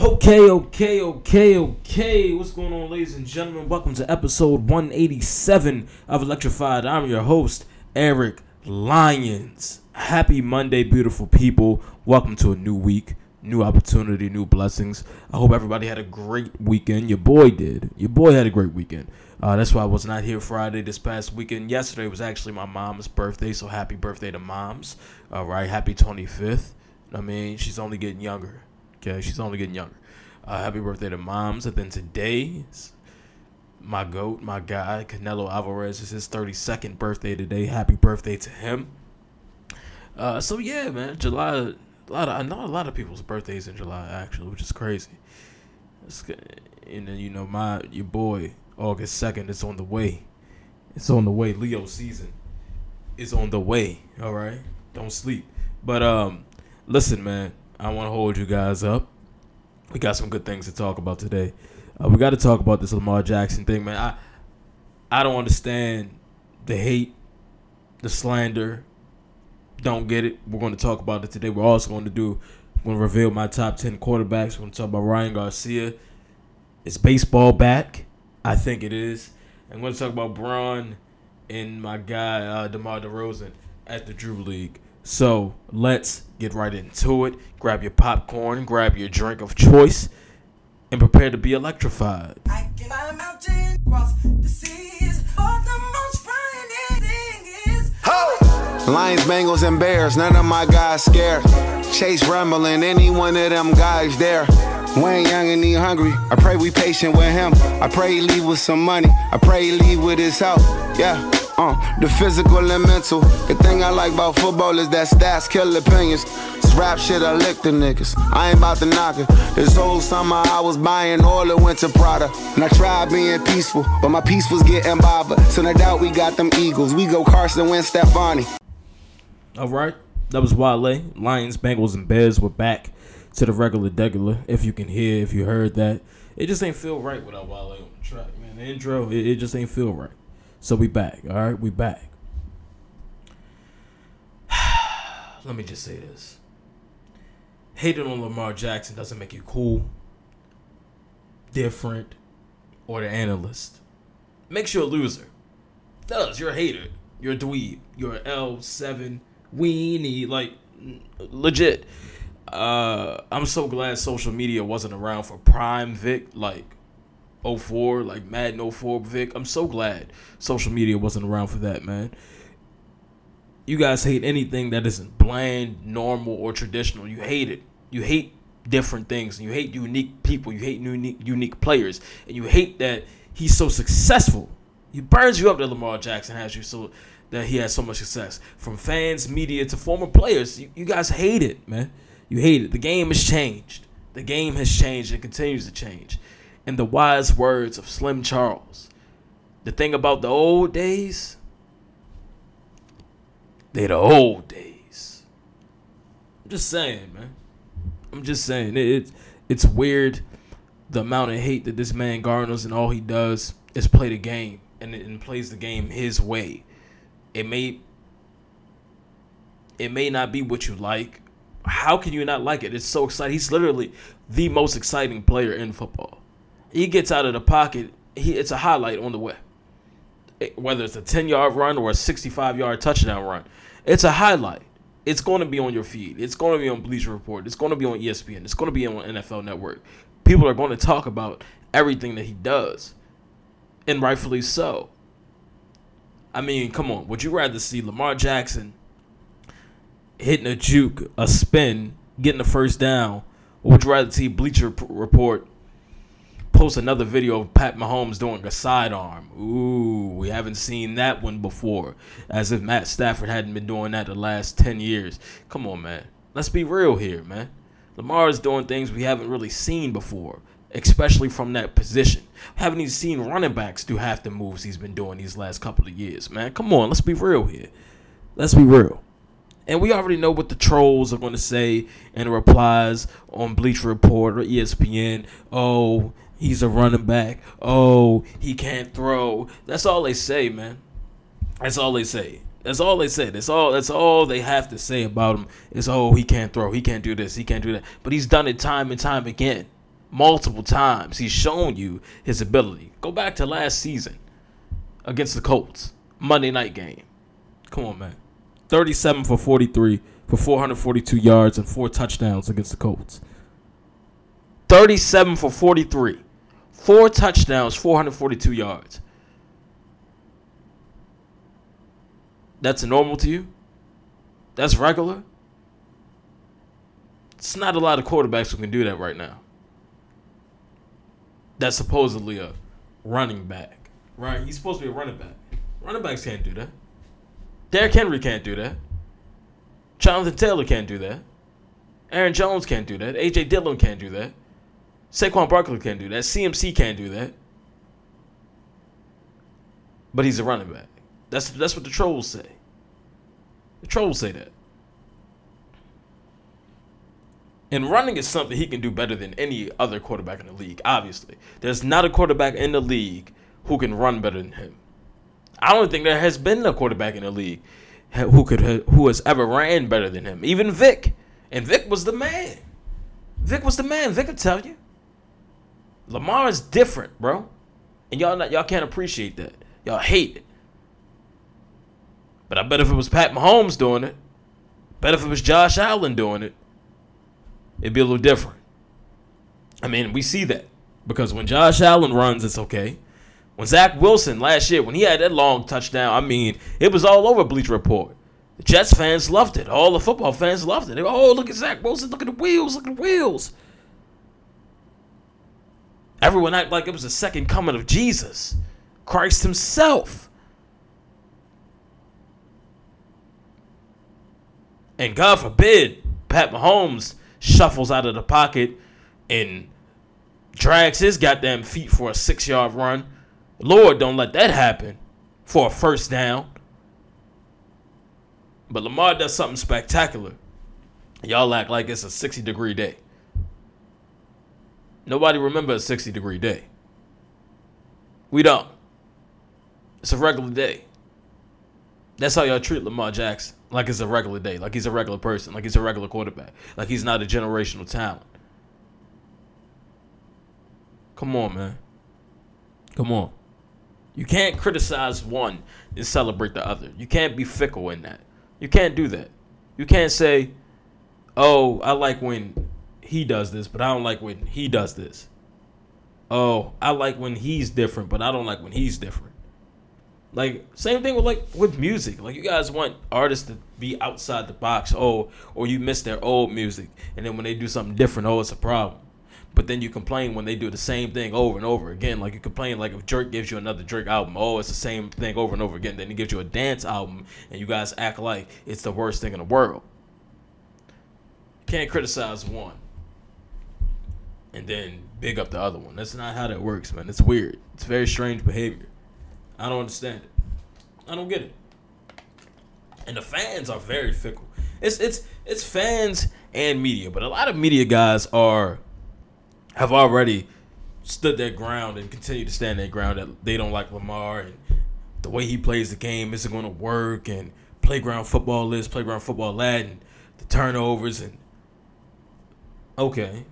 Okay, okay, okay, okay. What's going on, ladies and gentlemen? Welcome to episode 187 of Electrified. I'm your host, Eric Lyons. Happy Monday, beautiful people. Welcome to a new week, new opportunity, new blessings. I hope everybody had a great weekend. Your boy did. Your boy had a great weekend. Uh, that's why I was not here Friday this past weekend. Yesterday was actually my mom's birthday, so happy birthday to moms. All right, happy 25th. I mean, she's only getting younger. Okay, she's only getting younger. Uh, happy birthday to moms. And then today, my goat, my guy, Canelo Alvarez, is his 32nd birthday today. Happy birthday to him. Uh, so yeah, man, July. A lot of I know a lot of people's birthdays in July actually, which is crazy. It's, and then you know my your boy August second is on the way. It's on the way. Leo season is on the way. All right, don't sleep. But um, listen, man. I want to hold you guys up. We got some good things to talk about today. Uh, we got to talk about this Lamar Jackson thing, man. I I don't understand the hate, the slander. Don't get it. We're going to talk about it today. We're also going to do. I'm going to reveal my top ten quarterbacks. We're going to talk about Ryan Garcia. Is baseball back? I think it is. I'm going to talk about Braun and my guy uh, DeMar DeRozan at the Drew League. So let's get right into it. Grab your popcorn, grab your drink of choice, and prepare to be electrified. I can climb a mountain, cross the seas, but the most is Lions, Bengals, and Bears, none of my guys scared. Chase rumbling, any one of them guys there. Wayne Young and he hungry. I pray we patient with him. I pray he leave with some money. I pray he leave with his health. Yeah. Uh, the physical and mental. The thing I like about football is that stats kill opinions. This rap shit, I lick the niggas. I ain't about to knock it. This whole summer I was buying all the winter Prada. And I tried being peaceful, but my peace was getting bothered. So no doubt we got them Eagles. We go Carson Wentz, Stefani. All right. That was Wale. Lions, Bengals, and Bears were back to the regular degular. If you can hear, if you heard that. It just ain't feel right without Wale on the track, man. The intro, it, it just ain't feel right. So we back. All right, we back. Let me just say this. Hating on Lamar Jackson doesn't make you cool, different, or the analyst. Makes you a loser. Does. You're a hater. You're a dweeb. You're an L7 weenie. Like, legit. Uh, I'm so glad social media wasn't around for Prime Vic. Like, 04, like Madden 04 Vic. I'm so glad social media wasn't around for that, man. You guys hate anything that isn't bland, normal, or traditional. You hate it. You hate different things. And You hate unique people. You hate unique unique players. And you hate that he's so successful. He burns you up that Lamar Jackson has you so that he has so much success. From fans, media to former players. You, you guys hate it, man. You hate it. The game has changed. The game has changed and continues to change in the wise words of Slim Charles. The thing about the old days, they're the old days. I'm just saying, man. I'm just saying it, it it's weird the amount of hate that this man garners and all he does is play the game and, and plays the game his way. It may it may not be what you like. How can you not like it? It's so exciting. He's literally the most exciting player in football he gets out of the pocket. He it's a highlight on the way. Whether it's a 10 yard run or a 65 yard touchdown run, it's a highlight. It's going to be on your feed. It's going to be on Bleacher Report. It's going to be on ESPN. It's going to be on NFL Network. People are going to talk about everything that he does, and rightfully so. I mean, come on. Would you rather see Lamar Jackson hitting a juke, a spin, getting the first down, or would you rather see Bleacher Report post another video of Pat Mahomes doing a sidearm. Ooh, we haven't seen that one before. As if Matt Stafford hadn't been doing that the last 10 years. Come on, man. Let's be real here, man. Lamar is doing things we haven't really seen before, especially from that position. Haven't even seen running backs do half the moves he's been doing these last couple of years, man. Come on, let's be real here. Let's be real. And we already know what the trolls are going to say in the replies on Bleacher Report or ESPN. Oh, he's a running back. Oh, he can't throw. That's all they say, man. That's all they say. That's all they say. That's all. That's all they have to say about him. Is oh he can't throw. He can't do this. He can't do that. But he's done it time and time again. multiple times. He's shown you his ability. Go back to last season against the Colts, Monday night game. Come on, man. 37 for 43 for 442 yards and four touchdowns against the Colts. 37 for 43. Four touchdowns, 442 yards. That's normal to you? That's regular? It's not a lot of quarterbacks who can do that right now. That's supposedly a running back. Right? He's supposed to be a running back. Running backs can't do that. Derrick Henry can't do that. Jonathan Taylor can't do that. Aaron Jones can't do that. AJ Dillon can't do that. Saquon Barkley can't do that. CMC can't do that. But he's a running back. That's that's what the trolls say. The trolls say that. And running is something he can do better than any other quarterback in the league, obviously. There's not a quarterback in the league who can run better than him. I don't think there has been a quarterback in the league who could who has ever ran better than him. Even Vic. And Vic was the man. Vic was the man. Vic could tell you. Lamar is different, bro. And y'all not y'all can't appreciate that. Y'all hate it. But I bet if it was Pat Mahomes doing it, bet if it was Josh Allen doing it, it'd be a little different. I mean, we see that. Because when Josh Allen runs, it's okay. When Zach Wilson last year, when he had that long touchdown, I mean, it was all over Bleacher Report. The Jets fans loved it. All the football fans loved it. Were, oh, look at Zach Wilson. Look at the wheels. Look at the wheels. Everyone act like it was the second coming of Jesus, Christ Himself. And God forbid, Pat Mahomes shuffles out of the pocket and drags his goddamn feet for a six yard run. Lord, don't let that happen for a first down. But Lamar does something spectacular. Y'all act like it's a 60 degree day. Nobody remember a 60 degree day. We don't. It's a regular day. That's how y'all treat Lamar Jackson. Like it's a regular day. Like he's a regular person. Like he's a regular quarterback. Like he's not a generational talent. Come on, man. Come on. You can't criticize one and celebrate the other. You can't be fickle in that. You can't do that. You can't say, "Oh, I like when he does this, but I don't like when he does this." Oh, I like when he's different, but I don't like when he's different. Like same thing with like with music. Like you guys want artists to be outside the box. Oh, or you miss their old music, and then when they do something different, oh, it's a problem. But then you complain when they do the same thing over and over again. Like you complain like if Drake gives you another Drake album, oh, it's the same thing over and over again. Then he gives you a dance album, and you guys act like it's the worst thing in the world. Can't criticize one and then big up the other one. That's not how that works, man. It's weird. It's very strange behavior. I don't understand it. I don't get it. And the fans are very fickle. It's it's it's fans and media, but a lot of media guys are have already stood their ground and continue to stand their ground that they don't like Lamar and the way he plays the game isn't going to work and playground football is playground football lad and the turnovers and okay.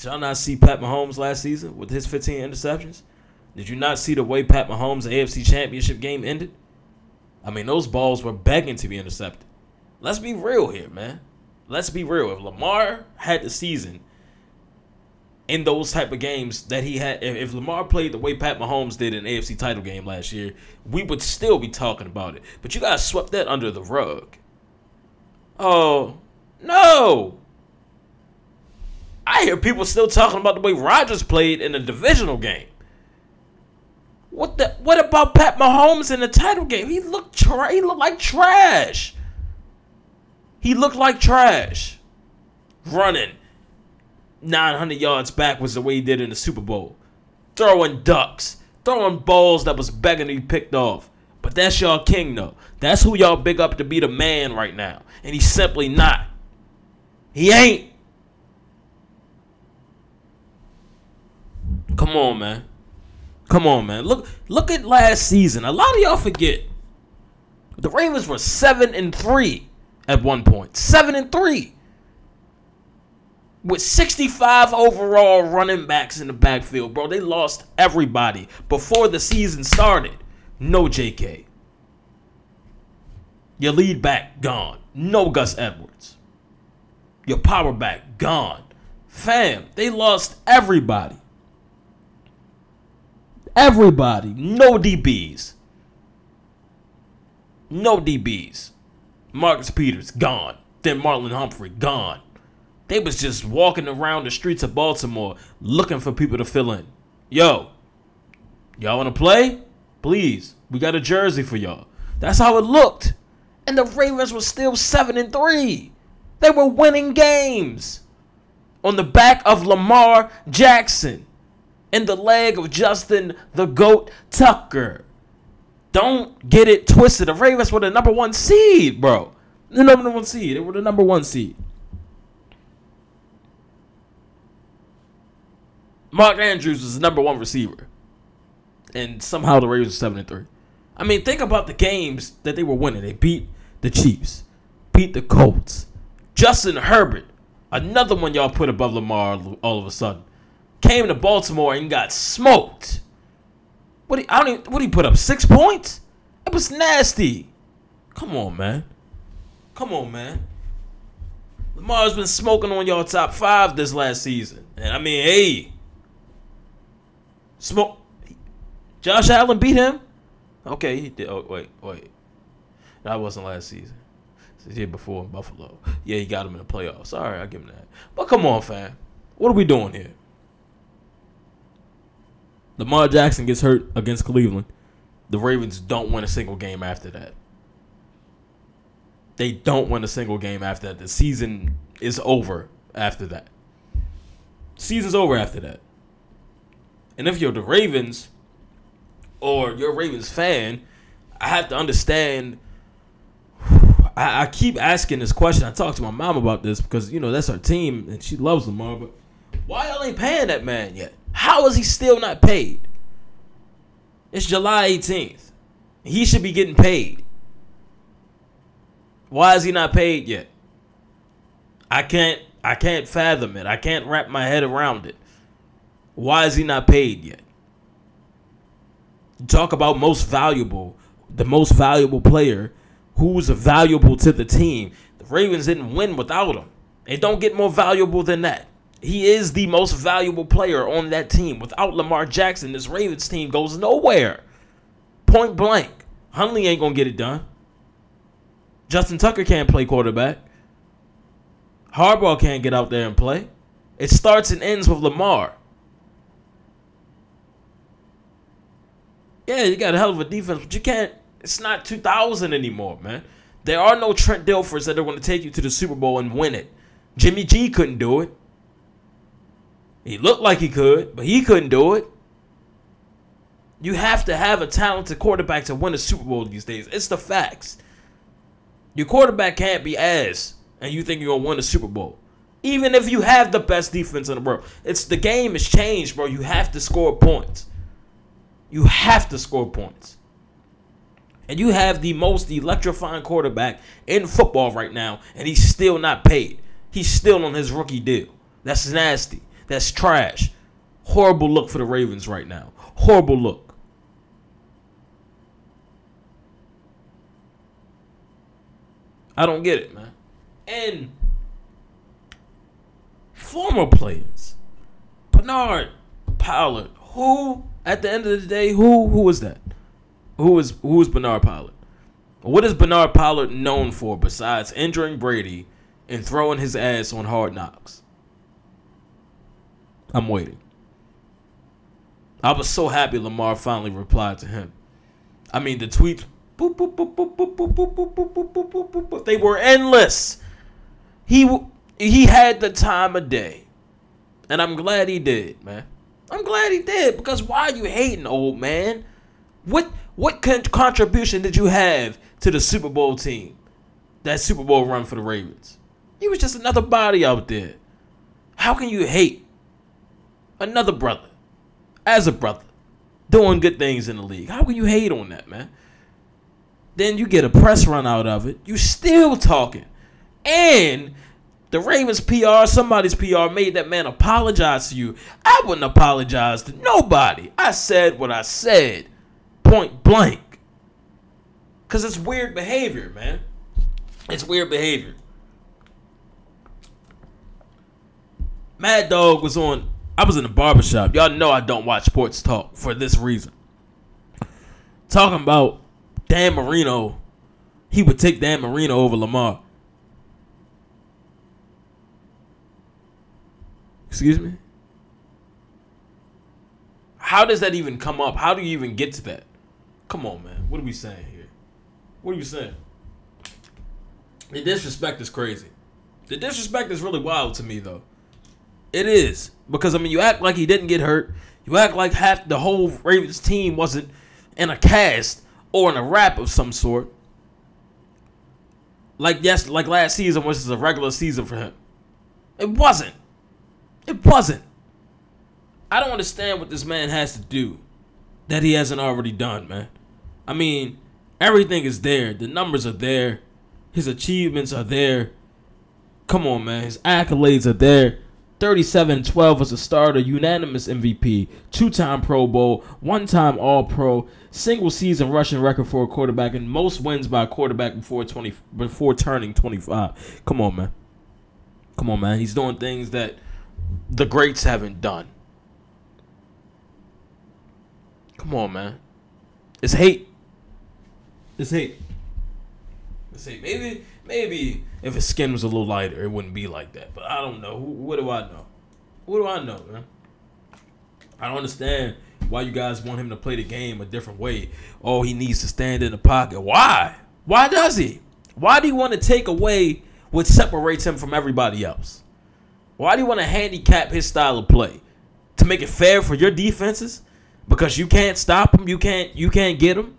Did y'all not see Pat Mahomes last season with his 15 interceptions? Did you not see the way Pat Mahomes' AFC Championship game ended? I mean, those balls were begging to be intercepted. Let's be real here, man. Let's be real. If Lamar had the season in those type of games that he had. If, if, Lamar played the way Pat Mahomes did in AFC title game last year, we would still be talking about it. But you guys swept that under the rug. Oh, no. I hear people still talking about the way Rodgers played in a divisional game. What the? What about Pat Mahomes in the title game? He looked tra- he looked like trash. He looked like trash. Running 900 yards back was the way he did in the Super Bowl. Throwing ducks, throwing balls that was begging to be picked off. But that's y'all king, though. That's who y'all big up to be the man right now. And he's simply not. He ain't. Come on, man. Come on, man. Look look at last season. A lot of y'all forget. The Ravens were 7 and 3 at one point. 7 and 3. with 65 overall running backs in the backfield, bro. They lost everybody before the season started. No JK. Your lead back gone. No Gus Edwards. Your power back gone. Fam, they lost everybody. Everybody. No DBs. No DBs. Marcus Peters gone. Then Marlon Humphrey gone. They was just walking around the streets of Baltimore looking for people to fill in. Yo, y'all want to play? Please, we got a jersey for y'all. That's how it looked. And the Ravens were still 7 and 3. They were winning games on the back of Lamar Jackson and the leg of Justin the Goat Tucker. Don't get it twisted. The Ravens were the number one seed, bro. The number one seed. They were the number one seed. Mark Andrews was the number one receiver. And somehow the Ravens were seven and three. I mean, think about the games that they were winning. They beat the Chiefs, beat the Colts. Justin Herbert, another one y'all put above Lamar all of a sudden, came to Baltimore and got smoked. What he, I don't even, what he put up six points? It was nasty. Come on, man. Come on, man. Lamar's been smoking on y'all top five this last season, and I mean, hey, Smoke. Josh Allen beat him. Okay, he did. Oh wait, wait. That wasn't last season. He did before in Buffalo. Yeah, he got him in the playoffs. Sorry, I give him that. But come on, fam. What are we doing here? Lamar Jackson gets hurt against Cleveland. The Ravens don't win a single game after that. They don't win a single game after that. The season is over after that. Season's over after that. And if you're the Ravens or you're a Ravens fan, I have to understand. I, I keep asking this question. I talked to my mom about this because you know that's our team and she loves Lamar. But why y'all ain't paying that man yet? How is he still not paid? It's July 18th. He should be getting paid. Why is he not paid yet? I can't I can't fathom it. I can't wrap my head around it. Why is he not paid yet? talk about most valuable, the most valuable player who's valuable to the team. The Ravens didn't win without him. They don't get more valuable than that. He is the most valuable player on that team. Without Lamar Jackson, this Ravens team goes nowhere. Point blank. Huntley ain't gonna get it done. Justin Tucker can't play quarterback. Harbaugh can't get out there and play. It starts and ends with Lamar. Yeah, you got a hell of a defense, but you can't. It's not 2000 anymore, man. There are no Trent Dilfers that are going to take you to the Super Bowl and win it. Jimmy G couldn't do it. He looked like he could, but he couldn't do it. You have to have a talented quarterback to win a Super Bowl these days. It's the facts. Your quarterback can't be ass, and you think you're gonna win a Super Bowl. Even if you have the best defense in the world, it's the game has changed, bro. You have to score points. You have to score points. And you have the most electrifying quarterback in football right now, and he's still not paid. He's still on his rookie deal. That's nasty. That's trash. Horrible look for the Ravens right now. Horrible look. I don't get it, man. And former players, Bernard Pollard, who at the end of the day, who who is that? Who is who is Bernard Pollard? What is Bernard Pollard known for besides injuring Brady and throwing his ass on hard knocks? I'm waiting. I was so happy Lamar finally replied to him. I mean, the tweets, they were endless. He he had the time of day, and I'm glad he did, man. I'm glad he did because why are you hating, old man? What what con- contribution did you have to the Super Bowl team? That Super Bowl run for the Ravens. He was just another body out there. How can you hate another brother as a brother doing good things in the league? How can you hate on that, man? Then you get a press run out of it. You still talking. And The Ravens PR, somebody's PR made that man apologize to you. I wouldn't apologize to nobody. I said what I said. Point blank. Cause it's weird behavior, man. It's weird behavior. Mad Dog was on. I was in the barbershop. Y'all know I don't watch sports talk for this reason. Talking about Dan Marino. He would take Dan Marino over Lamar. Excuse me? How does that even come up? How do you even get to that? Come on, man. What are we saying here? What are you saying? The disrespect is crazy. The disrespect is really wild to me, though. It is because I mean, you act like he didn't get hurt. You act like half the whole Ravens team wasn't in a cast or in a rap of some sort. Like yes, like last season, which is a regular season for him. It wasn't. It wasn't. I don't understand what this man has to do that he hasn't already done, man. I mean, everything is there. The numbers are there. His achievements are there. Come on, man. His accolades are there. 37 12 as a starter, unanimous MVP, two time Pro Bowl, one time All Pro, single season rushing record for a quarterback, and most wins by a quarterback before 20 before turning 25. Come on, man. Come on, man. He's doing things that the greats haven't done. Come on, man. It's hate. It's hate. It's hate. Maybe, maybe if his skin was a little lighter, it wouldn't be like that. But I don't know. What do I know? What do I know, man? I don't understand why you guys want him to play the game a different way. Oh, he needs to stand in the pocket. Why? Why does he? Why do you want to take away what separates him from everybody else? Why do you want to handicap his style of play? To make it fair for your defenses? Because you can't stop him, you can't you can't get him.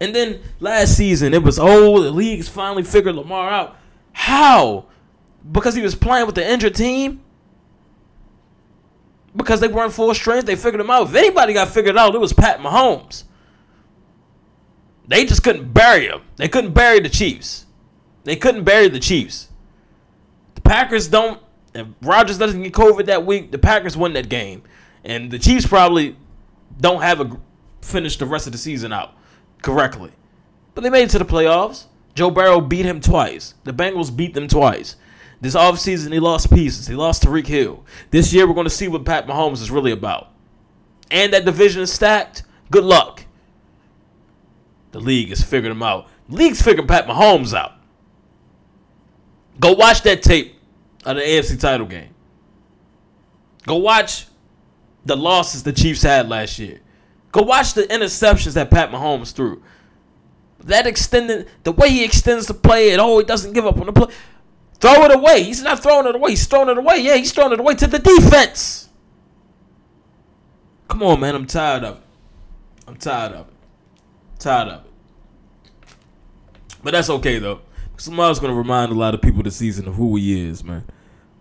And then last season it was oh the league's finally figured Lamar out. How? Because he was playing with the injured team? Because they weren't full strength, they figured him out. If anybody got figured out, it was Pat Mahomes. They just couldn't bury him. They couldn't bury the Chiefs. They couldn't bury the Chiefs. The Packers don't. If Rodgers doesn't get COVID that week, the Packers win that game, and the Chiefs probably don't have a finish the rest of the season out correctly. But they made it to the playoffs. Joe Burrow beat him twice. The Bengals beat them twice. This offseason, he lost pieces. He lost Tyreek Hill. This year, we're going to see what Pat Mahomes is really about. And that division is stacked. Good luck. The league has figured him out. The league's figuring Pat Mahomes out. Go watch that tape of the AFC title game. Go watch the losses the Chiefs had last year. Go watch the interceptions that Pat Mahomes threw. That extended the way he extends the play, and oh, he doesn't give up on the play. Throw it away. He's not throwing it away. He's throwing it away. Yeah, he's throwing it away to the defense. Come on, man. I'm tired of it. I'm tired of it. Tired of it. But that's okay though. Somebody's gonna remind a lot of people this season of who he is, man.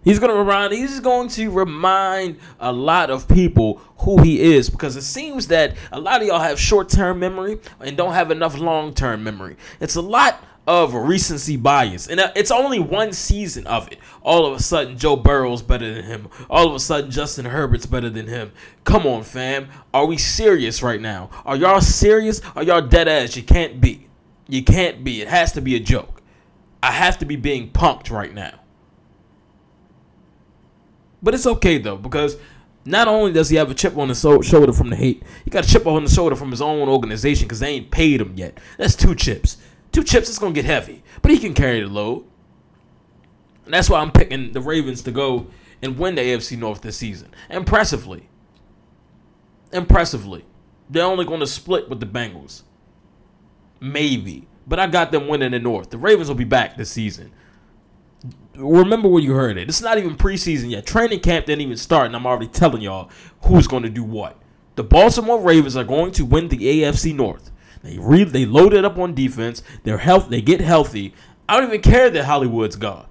He's gonna remind. He's going to remind a lot of people who he is because it seems that a lot of y'all have short-term memory and don't have enough long-term memory. It's a lot of recency bias, and uh, it's only one season of it. All of a sudden, Joe Burrow's better than him. All of a sudden, Justin Herbert's better than him. Come on, fam. Are we serious right now? Are y'all serious? Are y'all dead ass? You can't be. You can't be. It has to be a joke. I have to be being punked right now. But it's okay though, because not only does he have a chip on his shoulder from the hate, he got a chip on the shoulder from his own organization because they ain't paid him yet. That's two chips. Two chips, it's gonna get heavy, but he can carry the load. And that's why I'm picking the Ravens to go and win the AFC North this season. Impressively. Impressively. They're only going to split with the Bengals. Maybe but I got them winning the North. The Ravens will be back this season. Remember where you heard it. It's not even preseason yet. Training camp didn't even start, and I'm already telling y'all who's going to do what. The Baltimore Ravens are going to win the AFC North. They re- they load it up on defense. They're health. They get healthy. I don't even care that Hollywood's gone.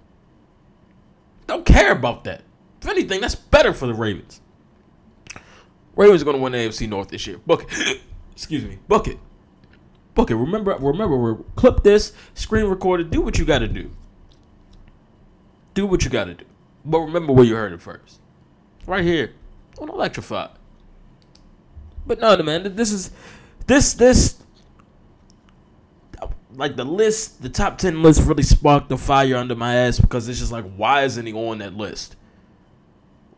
Don't care about that. If anything, that's better for the Ravens. Ravens are going to win the AFC North this year. Book it. Excuse me. Book it. Book it. Remember, remember, clip this, screen record it, do what you got to do. Do what you got to do. But remember where you heard it first. Right here on Electrify. But no, man, this is this this like the list, the top ten list really sparked the fire under my ass because it's just like, why isn't he on that list?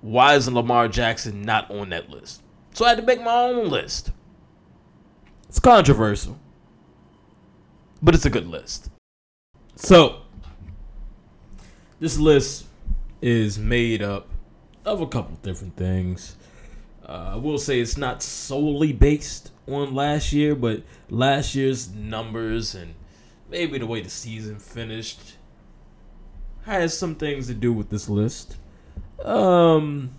Why isn't Lamar Jackson not on that list? So I had to make my own list. It's controversial, but it's a good list. So this list is made up of a couple different things. Uh, I will say it's not solely based on last year, but last year's numbers and maybe the way the season finished has some things to do with this list. Um,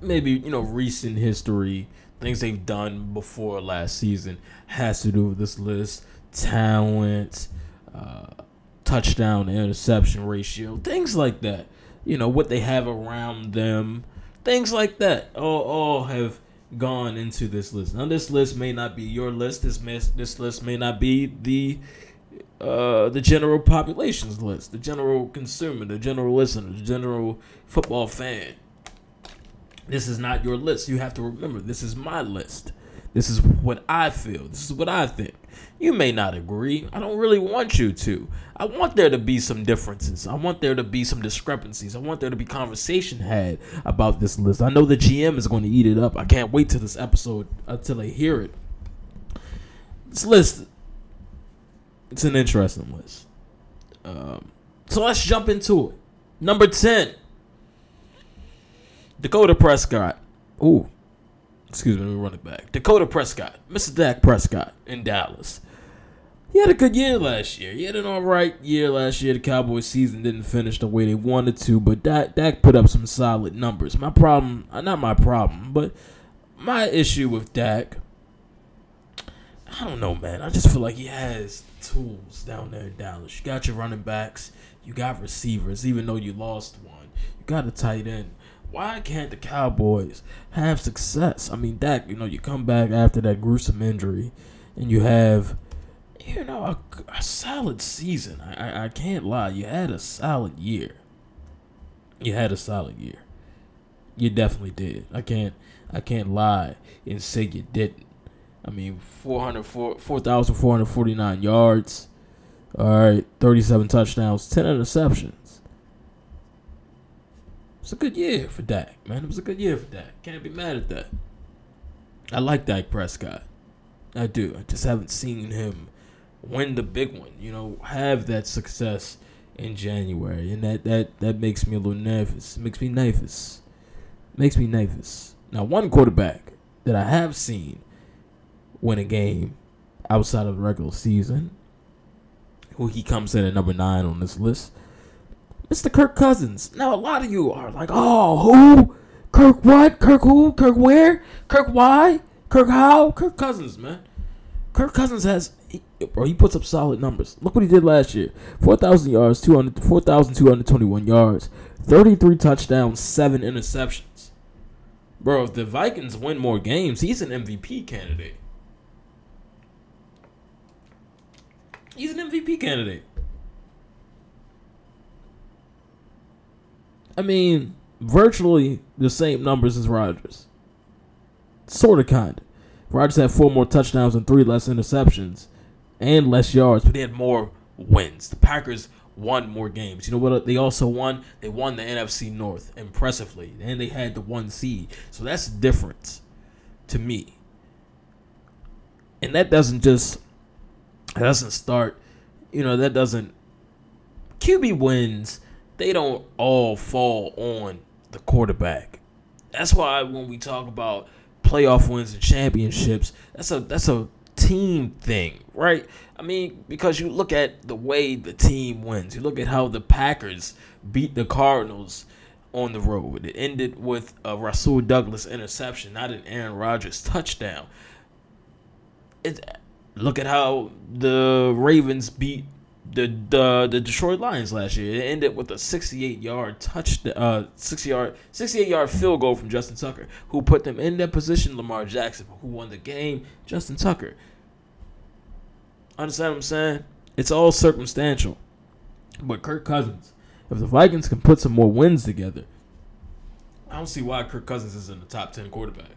maybe you know recent history, things they've done before last season has to do with this list. Talent, uh, touchdown interception ratio, things like that. You know what they have around them, things like that. All all have gone into this list. Now, this list may not be your list. This mis- this list may not be the uh, the general population's list, the general consumer, the general listener, the general football fan. This is not your list. You have to remember, this is my list. This is what I feel. This is what I think. You may not agree. I don't really want you to. I want there to be some differences. I want there to be some discrepancies. I want there to be conversation had about this list. I know the GM is going to eat it up. I can't wait till this episode until I hear it. This list, it's an interesting list. Um, so let's jump into it. Number 10, Dakota Prescott. Ooh, excuse me, let me run it back. Dakota Prescott, Mr. Dak Prescott in Dallas. He had a good year last year. He had an all right year last year. The Cowboys season didn't finish the way they wanted to, but Dak, Dak put up some solid numbers. My problem, uh, not my problem, but my issue with Dak, I don't know, man. I just feel like he has tools down there in Dallas. You got your running backs, you got receivers, even though you lost one. You got a tight end why can't the Cowboys have success? I mean, Dak, you know, you come back after that gruesome injury, and you have, you know, a, a solid season. I, I, I can't lie, you had a solid year. You had a solid year. You definitely did. I can't I can't lie and say you didn't. I mean, 4,449 4, yards. All right, 37 touchdowns, 10 interceptions. It's a good year for Dak, man. It was a good year for Dak. Can't be mad at that. I like Dak Prescott. I do. I just haven't seen him win the big one. You know, have that success in January, and that that that makes me a little nervous. Makes me nervous. Makes me nervous. Now, one quarterback that I have seen win a game outside of the regular season, who he comes in at number nine on this list, Mr. Kirk Cousins. Now, a lot of you are like, oh, who? Kirk what? Kirk who? Kirk where? Kirk why? Kirk how? Kirk Cousins, man. Kirk Cousins has, he, bro, he puts up solid numbers. Look what he did last year 4,000 yards, 4,221 yards, 33 touchdowns, 7 interceptions. Bro, if the Vikings win more games, he's an MVP candidate. He's an MVP candidate. I mean, virtually the same numbers as Rodgers. Sort of, kind. Rodgers had four more touchdowns and three less interceptions and less yards, but they had more wins. The Packers won more games. You know what? They also won. They won the NFC North impressively, and they had the one seed. So that's the difference to me. And that doesn't just that doesn't start. You know that doesn't. QB wins they don't all fall on the quarterback. That's why when we talk about playoff wins and championships, that's a that's a team thing, right? I mean, because you look at the way the team wins. You look at how the Packers beat the Cardinals on the road. It ended with a Rasul Douglas interception, not an Aaron Rodgers touchdown. It look at how the Ravens beat the the the Detroit Lions last year. It ended with a 68 yard touch, uh, 60 yard 68 yard field goal from Justin Tucker, who put them in that position. Lamar Jackson, who won the game. Justin Tucker. Understand what I'm saying? It's all circumstantial. But Kirk Cousins, if the Vikings can put some more wins together, I don't see why Kirk Cousins is in the top ten quarterback.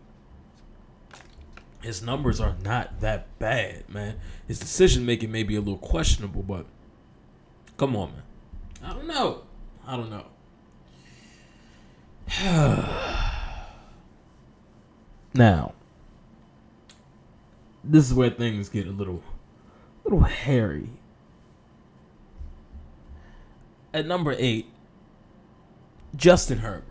His numbers are not that bad, man. His decision making may be a little questionable, but come on, man. I don't know. I don't know. now, this is where things get a little, little hairy. At number eight, Justin Herbert.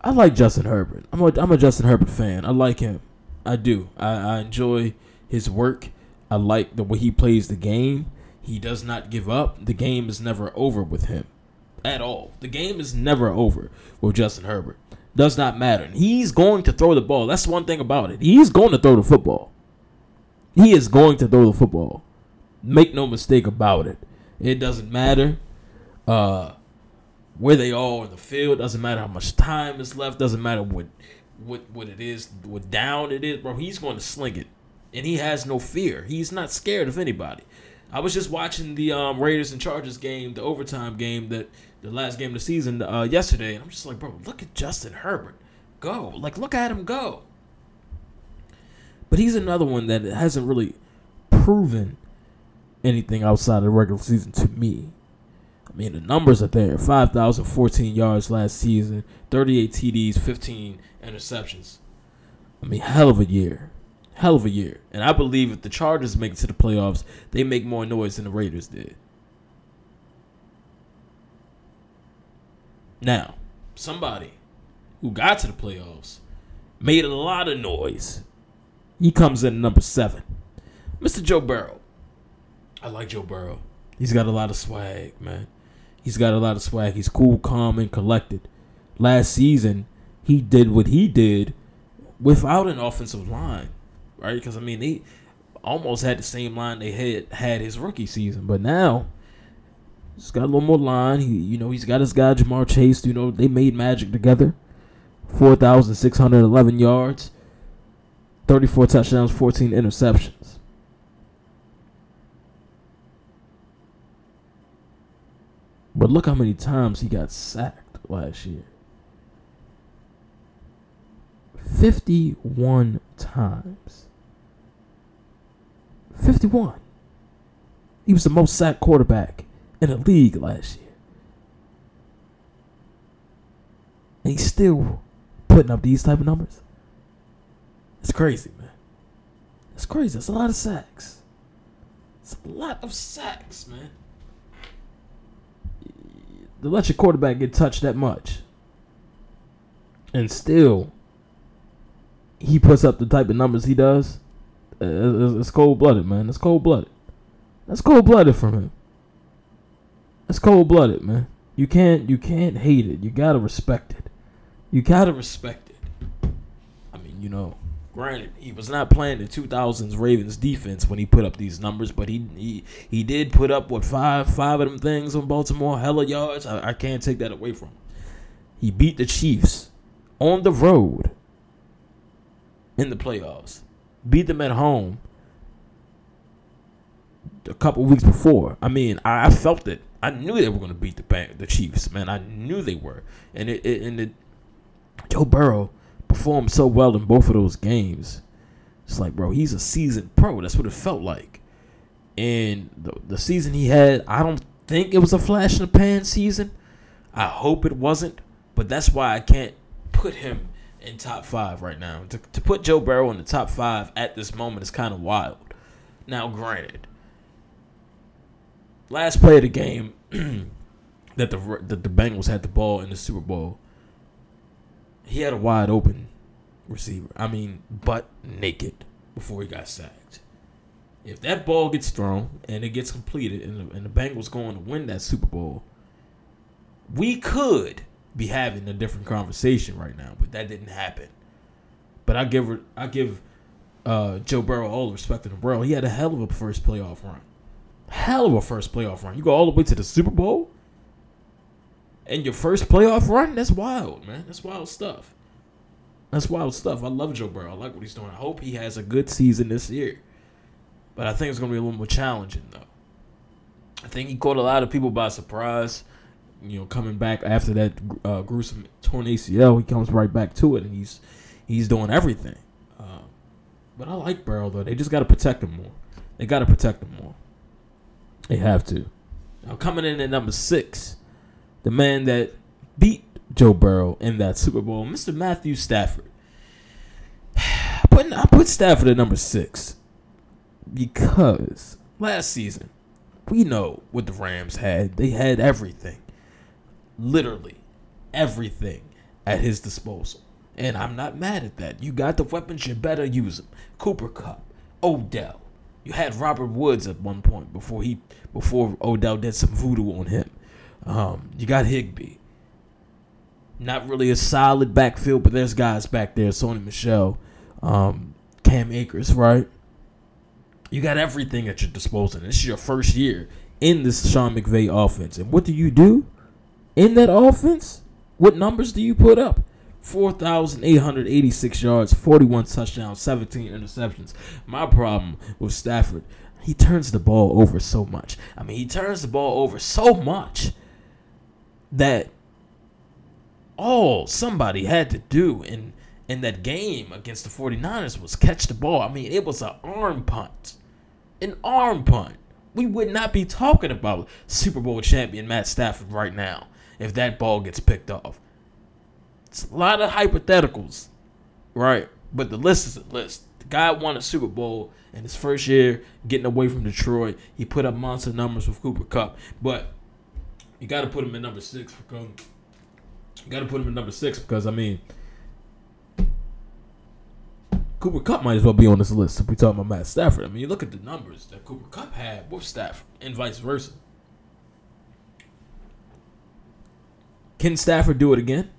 I like Justin Herbert. I'm a, I'm a Justin Herbert fan. I like him. I do. I, I enjoy his work. I like the way he plays the game. He does not give up. The game is never over with him at all. The game is never over with Justin Herbert. Does not matter. He's going to throw the ball. That's one thing about it. He's going to throw the football. He is going to throw the football. Make no mistake about it. It doesn't matter uh, where they are in the field. Doesn't matter how much time is left. Doesn't matter what what what it is, what down it is, bro. He's going to sling it, and he has no fear. He's not scared of anybody. I was just watching the um, Raiders and Chargers game, the overtime game that the last game of the season uh, yesterday, and I'm just like, bro, look at Justin Herbert go. Like, look at him go. But he's another one that hasn't really proven anything outside of the regular season to me. I mean, the numbers are there 5,014 yards last season, 38 TDs, 15 interceptions. I mean, hell of a year. Hell of a year. And I believe if the Chargers make it to the playoffs, they make more noise than the Raiders did. Now, somebody who got to the playoffs made a lot of noise. He comes in number seven. Mr. Joe Burrow. I like Joe Burrow. He's got a lot of swag, man. He's got a lot of swag. He's cool, calm, and collected. Last season, he did what he did without an offensive line, right? Because I mean, they almost had the same line they had had his rookie season, but now he's got a little more line. He, you know, he's got his guy Ja'Marr Chase. You know, they made magic together. Four thousand six hundred eleven yards, thirty-four touchdowns, fourteen interceptions. But look how many times he got sacked last year. 51 times. 51. He was the most sacked quarterback in the league last year. And he's still putting up these type of numbers. It's crazy, man. It's crazy. It's a lot of sacks. It's a lot of sacks, man. To let your quarterback get touched that much. And still he puts up the type of numbers he does, it's cold blooded, man. It's cold blooded. That's cold blooded from him. That's cold blooded, man. You can't you can't hate it. You gotta respect it. You gotta respect it. I mean, you know, granted, he was not playing the 2000s Ravens defense when he put up these numbers, but he he, he did put up what five five of them things on Baltimore, hella yards. I, I can't take that away from him. He beat the Chiefs on the road in the playoffs. Beat them at home a couple weeks before. I mean, I, I felt it. I knew they were going to beat the the Chiefs, man. I knew they were, and it, it and it, Joe Burrow performed so well in both of those games. It's like, bro, he's a seasoned pro. That's what it felt like. And the, the season he had, I don't think it was a flash in the pan season. I hope it wasn't, but that's why I can't put him in top five right now. To, to put Joe Burrow in the top five at this moment is kind of wild. Now, granted, last play of the game that the that the Bengals had the ball in the Super Bowl, he had a wide open receiver. I mean, butt naked before he got sacked. If that ball gets thrown and it gets completed and the, and the Bengals going to win that Super Bowl, we could be having a different conversation right now, but that didn't happen. But I give I give uh, Joe Burrow all the respect in the world. He had a hell of a first playoff run, hell of a first playoff run. You go all the way to the Super Bowl, and your first playoff run. That's wild, man. That's wild stuff. That's wild stuff. I love Joe Burrow. I like what he's doing. I hope he has a good season this year. But I think it's going to be a little more challenging, though. I think he caught a lot of people by surprise. You know, coming back after that uh, gruesome torn ACL, he comes right back to it, and he's he's doing everything. Uh, but I like Burrow though. They just got to protect him more. They got to protect him more. They have to. Now coming in at number six, the man that beat Joe Burrow in that Super Bowl, Mr. Matthew Stafford. I put I put Stafford at number six because last season we know what the Rams had. They had everything, literally everything at his disposal, and I'm not mad at that. You got the weapons, you better use them. Cooper Kupp, Odell. You had Robert Woods at one point before he before Odell did some voodoo on him. Um, you got Higbee. Not really a solid backfield, but there's guys back there. Sony Michel, um, Cam Akers, right? You got everything at your disposal. This is your first year in this Sean McVay offense. And what do you do in that offense? What numbers do you put up? 4,886 yards, 41 touchdowns, 17 interceptions. My problem with Stafford, he turns the ball over so much. I mean, he turns the ball over so much that all somebody had to do in in that game against the 49ers was catch the ball. I mean, it was an arm punt. An arm punt. We would not be talking about Super Bowl champion Matt Stafford right now if that ball gets picked off. It's a lot of hypotheticals, right? But the list is a list. The guy won a Super Bowl in his first year getting away from Detroit. He put up monster numbers with Cooper Kupp, but you got to put him in number six because you got to put him in number six because I mean Cooper Kupp might as well be on this list if we talk about Matt Stafford. I mean, you look at the numbers that Cooper Kupp had with Stafford and vice versa. Can Stafford do it again?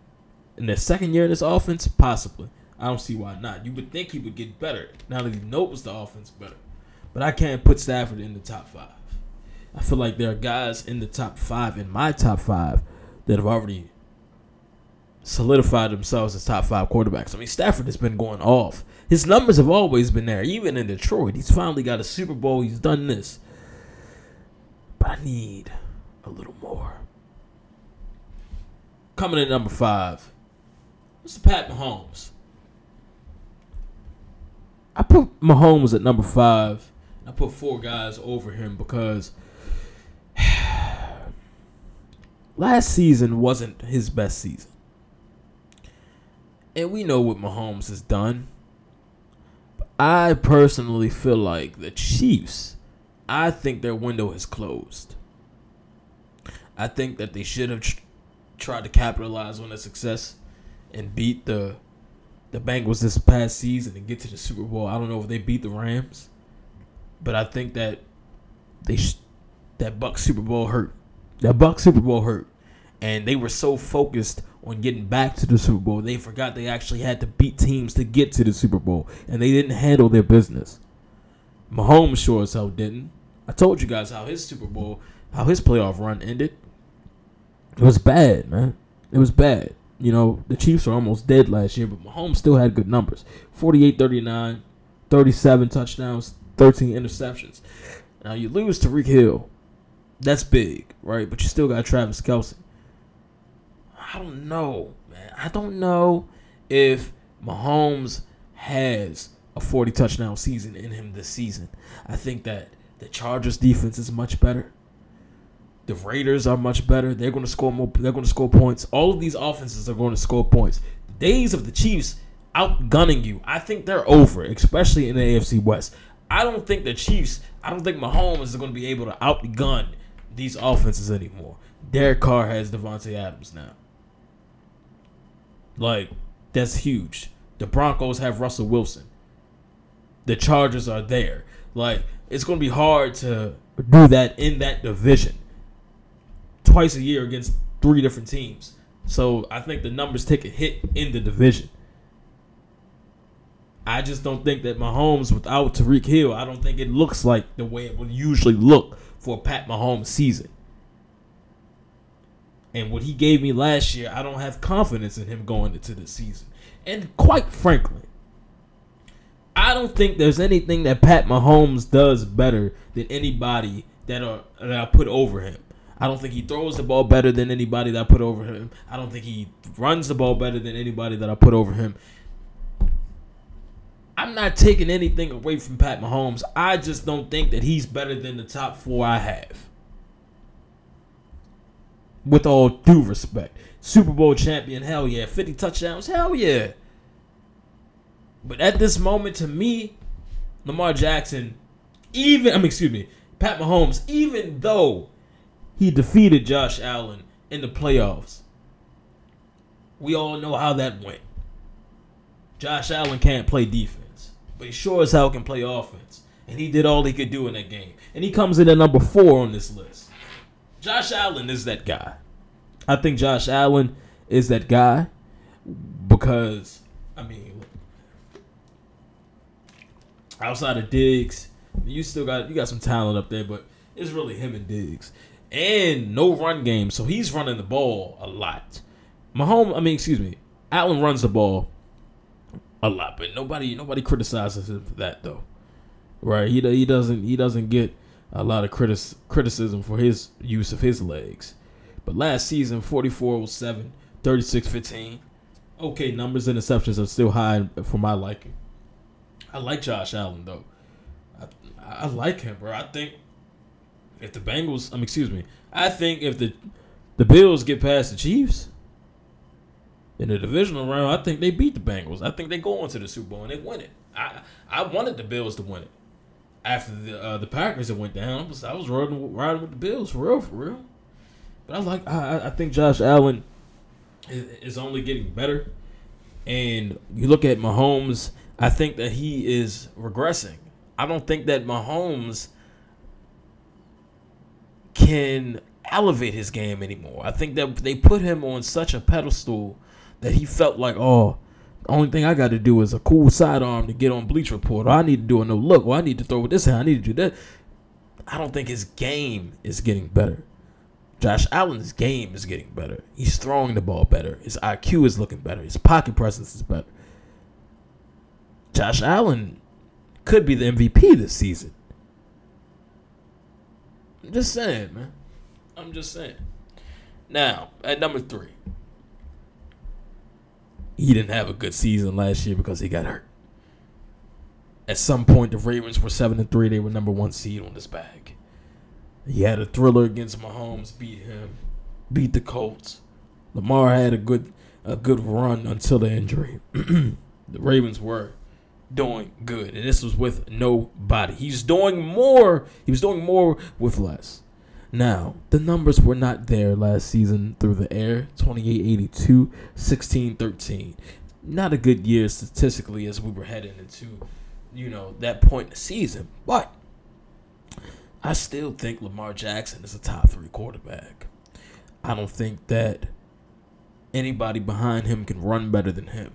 In the second year of this offense? Possibly. I don't see why not. You would think he would get better now that he knows the offense better. But I can't put Stafford in the top five. I feel like there are guys in the top five, in my top five, that have already solidified themselves as top five quarterbacks. I mean, Stafford has been going off. His numbers have always been there, even in Detroit. He's finally got a Super Bowl. He's done this. But I need a little more. Coming in number five, Mr. Pat Mahomes. I put Mahomes at number five. I put four guys over him because last season wasn't his best season. And we know what Mahomes has done. I personally feel like the Chiefs, I think their window has closed. I think that they should have tried to capitalize on their success and beat the the Bengals this past season and get to the Super Bowl. I don't know if they beat the Rams, but I think that they sh- that Buck Super Bowl hurt. That Buck Super Bowl hurt, and they were so focused on getting back to the Super Bowl, they forgot they actually had to beat teams to get to the Super Bowl, and they didn't handle their business. Mahomes sure as hell didn't. I told you guys how his Super Bowl, how his playoff run ended. It was bad, man. It was bad. You know, the Chiefs are almost dead last year, but Mahomes still had good numbers 48 39, 37 touchdowns, 13 interceptions. Now, you lose Tyreek Hill. That's big, right? But you still got Travis Kelce. I don't know, man. I don't know if Mahomes has a 40 touchdown season in him this season. I think that the Chargers defense is much better. The Raiders are much better. They're going to score more. They're going to score points. All of these offenses are going to score points. The days of the Chiefs outgunning you, I think they're over, especially in the AFC West. I don't think the Chiefs. I don't think Mahomes is going to be able to outgun these offenses anymore. Derek Carr has Davante Adams now. Like, that's huge. The Broncos have Russell Wilson. The Chargers are there. Like, it's going to be hard to do that in that division twice a year against three different teams. So I think the numbers take a hit in the division. I just don't think that Mahomes without Tyreek Hill, I don't think it looks like the way it would usually look for a Pat Mahomes season. And what he gave me last year, I don't have confidence in him going into the season. And quite frankly, I don't think there's anything that Pat Mahomes does better than anybody that are that I put over him. I don't think he throws the ball better than anybody that I put over him. I don't think he runs the ball better than anybody that I put over him. I'm not taking anything away from Pat Mahomes. I just don't think that he's better than the top four I have. With all due respect. Super Bowl champion, hell yeah. 50 touchdowns, hell yeah. But at this moment, to me, Lamar Jackson, even, I mean, excuse me, Pat Mahomes, even though he defeated Josh Allen in the playoffs, we all know how that went. Josh Allen can't play defense, but he sure as hell can play offense. And he did all he could do in that game. And he comes in at number four on this list. Josh Allen is that guy. I think Josh Allen is that guy because, I mean, outside of Diggs, you still got you got some talent up there, but it's really him and Diggs. And no run game, so he's running the ball a lot. Mahomes, I mean, excuse me, Allen runs the ball a lot, but nobody nobody criticizes him for that though. Right? He he doesn't he doesn't get a lot of criticism for his use of his legs. But last season 44 7, 36 15. Okay, numbers and interceptions are still high for my liking. I like Josh Allen though. I, I like him, bro. I think if the Bengals, um, excuse me, I think if the the Bills get past the Chiefs in the divisional round, I think they beat the Bengals. I think they go into the Super Bowl and they win it. I I wanted the Bills to win it after the uh, the Packers that went down. I was I was riding riding with the Bills for real, for real. But I like I I think Josh Allen is, is only getting better, and you look at Mahomes. I think that he is regressing. I don't think that Mahomes can elevate his game anymore. I think that they put him on such a pedestal that he felt like, oh, the only thing I got to do is a cool sidearm to get on Bleacher Report. Or I need to do a no look. Or I need to throw with this hand. I need to do that. I don't think his game is getting better. Josh Allen's game is getting better. He's throwing the ball better. His IQ is looking better. His pocket presence is better. Josh Allen could be the MVP this season. I'm just saying, man. I'm just saying. Now, at number three, he didn't have a good season last year because he got hurt. At some point, the Ravens were seven and three. They were number one seed on this bag. He had a thriller against Mahomes, beat him, beat the Colts. Lamar had a good a good run until the injury. the Ravens were doing good, and this was with nobody. He's doing more. He was doing more with less. Now, the numbers were not there last season through the air 28 82, 16 13. Not a good year statistically as we were heading into, you know, that point in the season. But I still think Lamar Jackson is a top three quarterback. I don't think that anybody behind him can run better than him.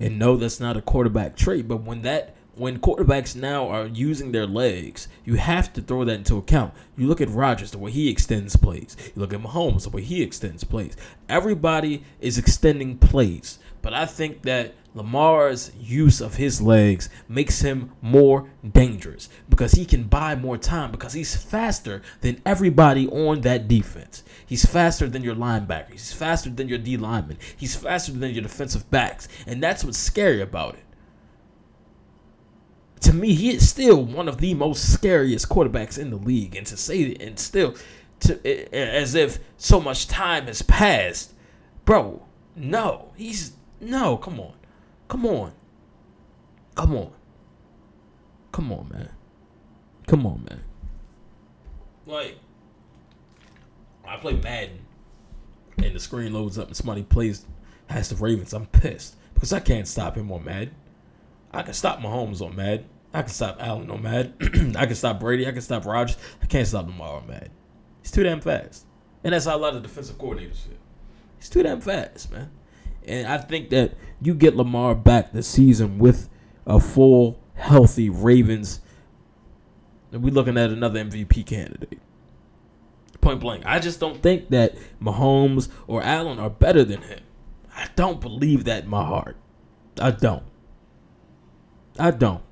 And no, that's not a quarterback trait, but when that when quarterbacks now are using their legs, you have to throw that into account. You look at Rodgers, the way he extends plays. You look at Mahomes, the way he extends plays. Everybody is extending plays. But I think that Lamar's use of his legs makes him more dangerous because he can buy more time because he's faster than everybody on that defense. He's faster than your linebacker. He's faster than your D lineman. He's faster than your defensive backs. And that's what's scary about it to me, he is still one of the most scariest quarterbacks in the league. And to say it, and still, to as if so much time has passed, bro. No, he's no. Come on, come on, come on, come on, man, come on, man. Like, I play Madden, and the screen loads up, and somebody plays has the Ravens. I'm pissed because I can't stop him on Madden. I can stop Mahomes on Madden. I can stop Allen on Madden. I can stop Brady. I can stop Rodgers. I can't stop Lamar on Madden. He's too damn fast. And that's how a lot of defensive coordinators feel. He's too damn fast, man. And I think that you get Lamar back this season with a full, healthy Ravens. And we're looking at another MVP candidate. Point blank. I just don't think that Mahomes or Allen are better than him. I don't believe that in my heart. I don't. I don't.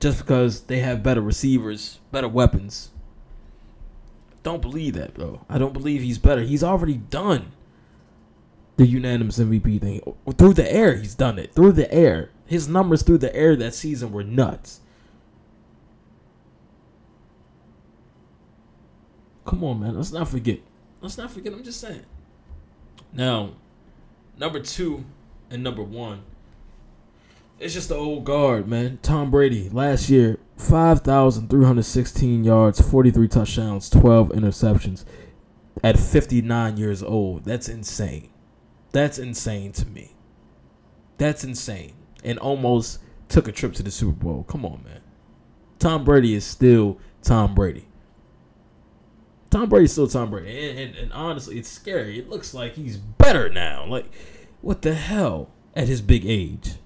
just because they have better receivers, better weapons. Don't believe that, bro. I don't believe he's better. He's already done the unanimous MVP thing. Through the air, he's done it. Through the air. His numbers through the air that season were nuts. Come on, man. Let's not forget. Let's not forget. I'm just saying. Now, number two and number one. It's just the old guard, man. Tom Brady last year, 5,316 yards, 43 touchdowns, 12 interceptions at 59 years old. That's insane. That's insane to me. That's insane. And almost took a trip to the Super Bowl. Come on, man. Tom Brady is still Tom Brady. Tom Brady's still Tom Brady. And, and, and honestly, it's scary. It looks like he's better now. Like, what the hell at his big age?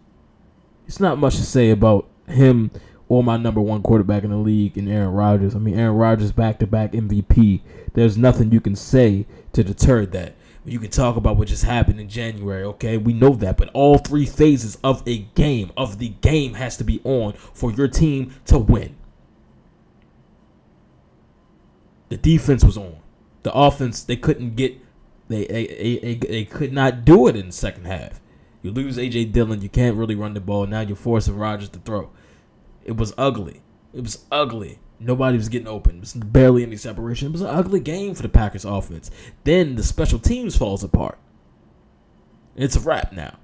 It's not much to say about him or my number one quarterback in the league and Aaron Rodgers. I mean, Aaron Rodgers back to back MVP. There's nothing you can say to deter that. You can talk about what just happened in January, okay? We know that, but all three phases of a game, of the game, has to be on for your team to win. The defense was on. The offense, they couldn't get, they they, they, they could not do it in the second half. You lose AJ Dillon, you can't really run the ball. Now you're forcing Rodgers to throw. It was ugly. It was ugly. Nobody was getting open. It was barely any separation. It was an ugly game for the Packers offense. Then the special teams falls apart. It's a wrap now.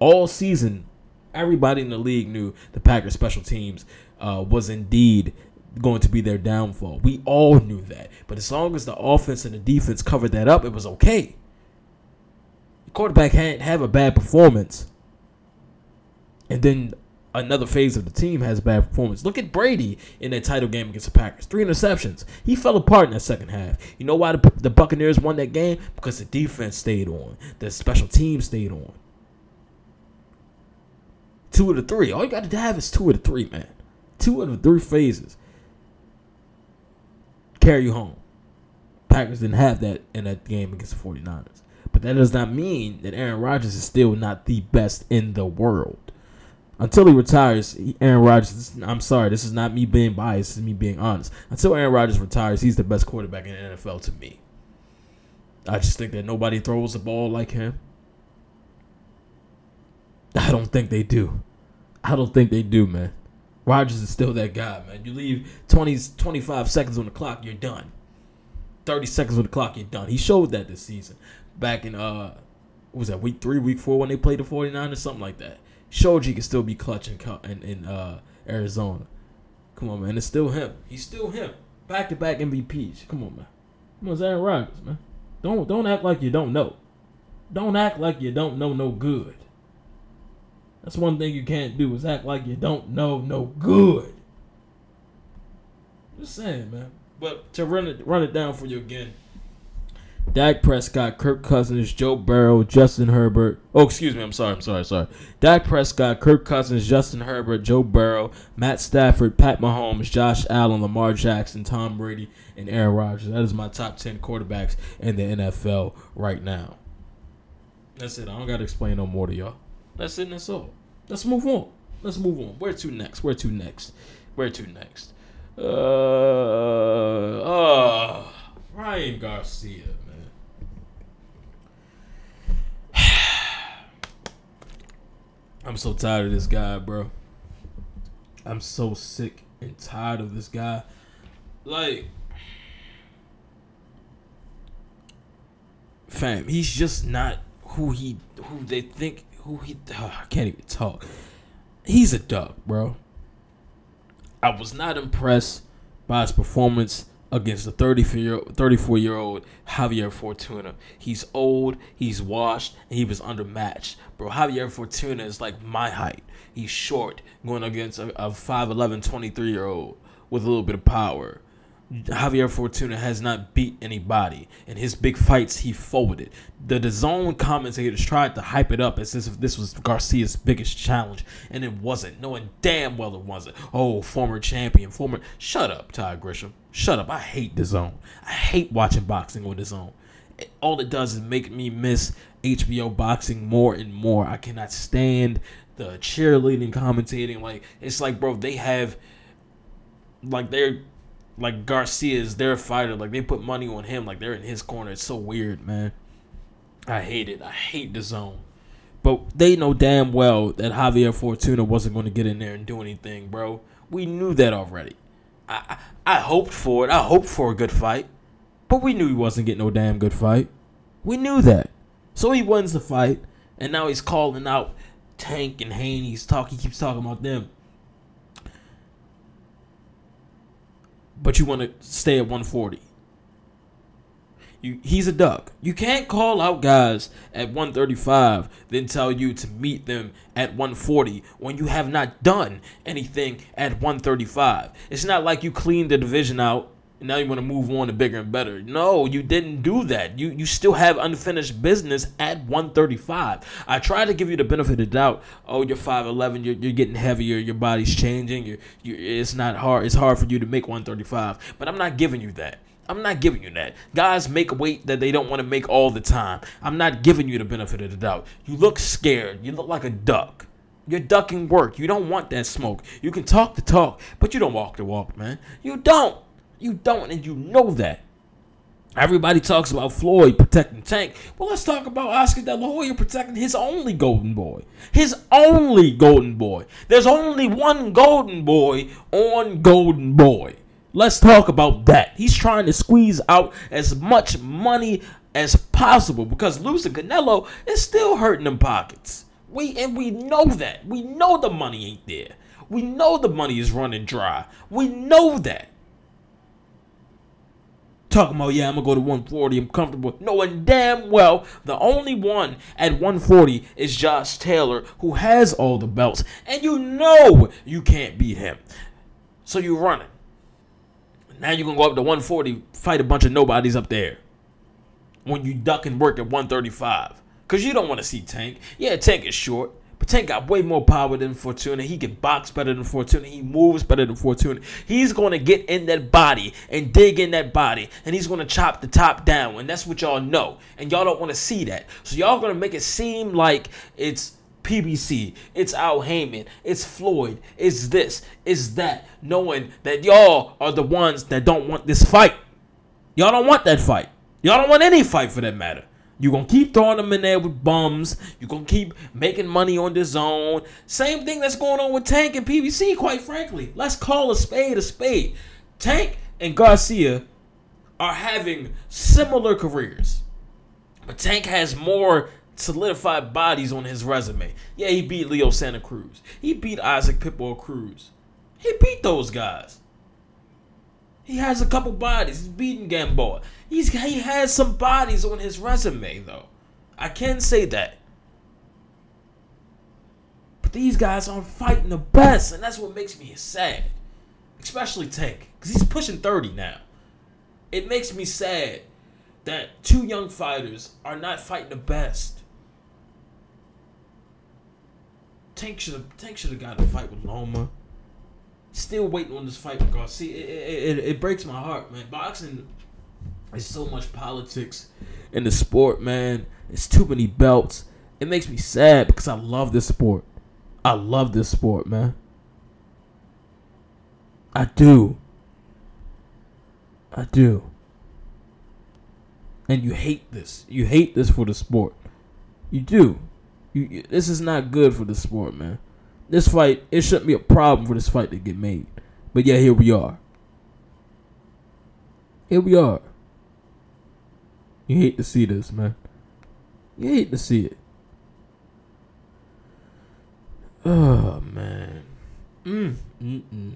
All season, everybody in the league knew the Packers special teams uh, was indeed going to be their downfall. We all knew that. But as long as the offense and the defense covered that up, it was okay. The quarterback hadn't have a bad performance. And then another phase of the team has bad performance. Look at Brady in that title game against the Packers. Three interceptions. He fell apart in that second half. You know why the, the Buccaneers won that game? Because the defense stayed on. The special team stayed on. Two of the three. All you got to have is two of the three, man. Two of the three phases carry you home. Packers didn't have that in that game against the 49ers. But that does not mean that Aaron Rodgers is still not the best in the world. Until he retires, Aaron Rodgers, I'm sorry, this is not me being biased, this is me being honest. Until Aaron Rodgers retires, he's the best quarterback in the NFL to me. I just think that nobody throws the ball like him. I don't think they do. I don't think they do, man. Rodgers is still that guy, man. You leave 20, 25 seconds on the clock, you're done. 30 seconds on the clock, you're done. He showed that this season. Back in, uh, what was that, week three, week four, when they played the 49 or something like that. You can still be clutch in, in, in uh, Arizona. Come on, man. It's still him. He's still him. Back to back MVPs. Come on, man. Come on, Aaron Rodgers, man. Don't don't act like you don't know. Don't act like you don't know no good. That's one thing you can't do is act like you don't know no good. Just saying, man. But to run it run it down for you again. Dak Prescott, Kirk Cousins, Joe Burrow, Justin Herbert. Oh, excuse me. I'm sorry. I'm sorry. Sorry. Dak Prescott, Kirk Cousins, Justin Herbert, Joe Burrow, Matt Stafford, Pat Mahomes, Josh Allen, Lamar Jackson, Tom Brady, and Aaron Rodgers. That is my top 10 quarterbacks in the NFL right now. That's it. I don't got to explain no more to y'all. That's it. That's all. Let's move on. Let's move on. Where to next? Where to next? Where to next? Uh, uh Ryan Garcia, man. I'm so tired of this guy, bro. I'm so sick and tired of this guy. Like, fam, he's just not who he who they think who he oh, I can't even talk. He's a duck, bro. I was not impressed by his performance against the 34 year old Javier Fortuna. He's old, he's washed, and he was undermatched. Bro, Javier Fortuna is like my height. He's short, going against a, a 5'11, 23 year old with a little bit of power. Javier Fortuna has not beat anybody. In his big fights, he forwarded. The DAZN commentators tried to hype it up as if this was Garcia's biggest challenge, and it wasn't. Knowing damn well it wasn't. Oh, former champion, former. Shut up, Todd Grisham. Shut up. I hate DAZN. I hate watching boxing on DAZN. It, all it does is make me miss HBO boxing more and more. I cannot stand the cheerleading commentating. Like it's like, bro, they have like they're like Garcia is their fighter. Like they put money on him. Like they're in his corner. It's so weird, man. I hate it. I hate DAZN. But they know damn well that Javier Fortuna wasn't going to get in there and do anything, bro. We knew that already. I, I hoped for it. I hoped for a good fight, but we knew he wasn't getting no damn good fight. We knew that. So he wins the fight, and now he's calling out Tank and Haney. He's talking. He keeps talking about them. But you want to stay at 140. You, he's a duck. You can't call out guys at 135, then tell you to meet them at 140 when you have not done anything at 135. It's not like you cleaned the division out and now you want to move on to bigger and better. No, you didn't do that. You you still have unfinished business at 135. I try to give you the benefit of doubt. Oh, you're 5'11, you're, you're getting heavier, your body's changing. You're, you it's not hard. It's hard for you to make 135. But I'm not giving you that. I'm not giving you that. Guys make weight that they don't want to make all the time. I'm not giving you the benefit of the doubt. You look scared. You look like a duck. You're ducking work. You don't want that smoke. You can talk the talk, but you don't walk the walk, man. You don't. You don't, and you know that. Everybody talks about Floyd protecting Tank. Well, let's talk about Oscar De La Hoya protecting his only golden boy. His only golden boy. There's only one golden boy on Golden Boy. Let's talk about that. He's trying to squeeze out as much money as possible because losing Canelo is still hurting them pockets. We and we know that. We know the money ain't there. We know the money is running dry. We know that talking about, yeah, I'm gonna go to 140, I'm comfortable. Knowing damn well the only one at 140 is Josh Taylor, who has all the belts, and you know you can't beat him. So you're running. Now you're gonna go up to 140, fight a bunch of nobodies up there. When you duck and work at 135. Cause you don't want to see Tank. Yeah, Tank is short. But Tank got way more power than Fortuna. He can box better than Fortuna. He moves better than Fortuna. He's going to get in that body and dig in that body. And he's going to chop the top down. And that's what y'all know. And y'all don't want to see that. So y'all going to make it seem like it's PBC, it's Al Haymon, it's Floyd, it's this, it's that, knowing that y'all are the ones that don't want this fight. Y'all don't want that fight. Y'all don't want any fight for that matter. You're gonna keep throwing them in there with bums. You're gonna keep making money on DAZN. Same thing that's going on with Tank and PBC, quite frankly. Let's call a spade a spade. Tank and Garcia are having similar careers. But Tank has more solidified bodies on his resume. Yeah, he beat Leo Santa Cruz. He beat Isaac Pitbull Cruz. He beat those guys. He has a couple bodies. He's beating Gamboa. He's he has some bodies on his resume though. I can say that. But these guys aren't fighting the best, and that's what makes me sad. Especially Tank, because he's pushing 30 now. It makes me sad that two young fighters are not fighting the best. Tank should have Tank should have got a fight with Loma. Still waiting on this fight with Garcia. It, it, it, it breaks my heart, man. Boxing is so much politics in the sport, man. It's too many belts. It makes me sad because I love this sport. I love this sport, man. I do. I do. And you hate this. You hate this for the sport. You do. You, this is not good for the sport, man. This fight, it shouldn't be a problem for this fight to get made. But yeah, here we are. Here we are. You hate to see this, man. You hate to see it. Oh man. Mm. Mm. Mm.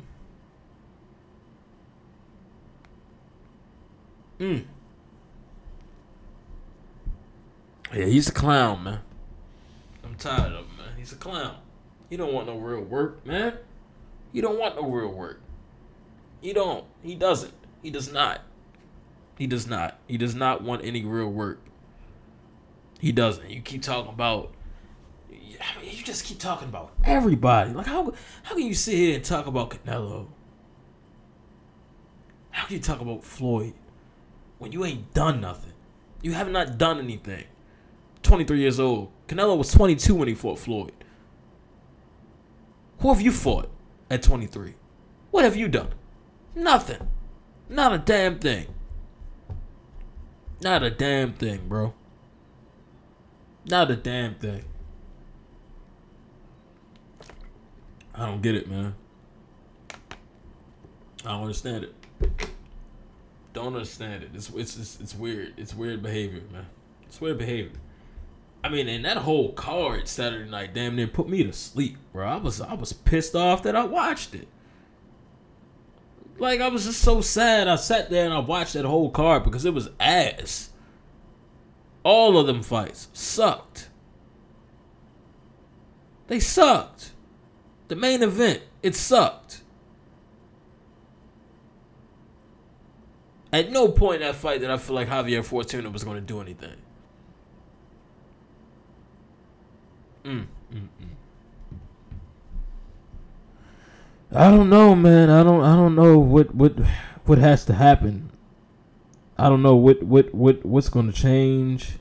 Mm. Yeah, he's a clown, man. Tired of him, man. He's a clown. He don't want no real work, man. He don't want no real work. He don't. He doesn't. He does not. He does not. He does not want any real work. He doesn't. You keep talking about. I mean, you just keep talking about everybody. Like how how can you sit here and talk about Canelo? How can you talk about Floyd when you ain't done nothing? You have not done anything. 23 years old. Canelo was 22 when he fought Floyd. Who have you fought at 23? What have you done? Nothing. Not a damn thing. Not a damn thing, bro. Not a damn thing. I don't get it, man. I don't understand it. Don't understand it. It's it's it's, it's weird. It's weird behavior, man. It's weird behavior. I mean, and that whole card Saturday night damn near put me to sleep, bro. I was I was pissed off that I watched it. Like I was just so sad. I sat there and I watched that whole card because it was ass. All of them fights sucked. They sucked. The main event, it sucked. At no point in that fight did I feel like Javier Fortuna was going to do anything. Mm, mm, mm. I don't know, man. I don't. I don't know what what what has to happen. I don't know what what what what's going to change.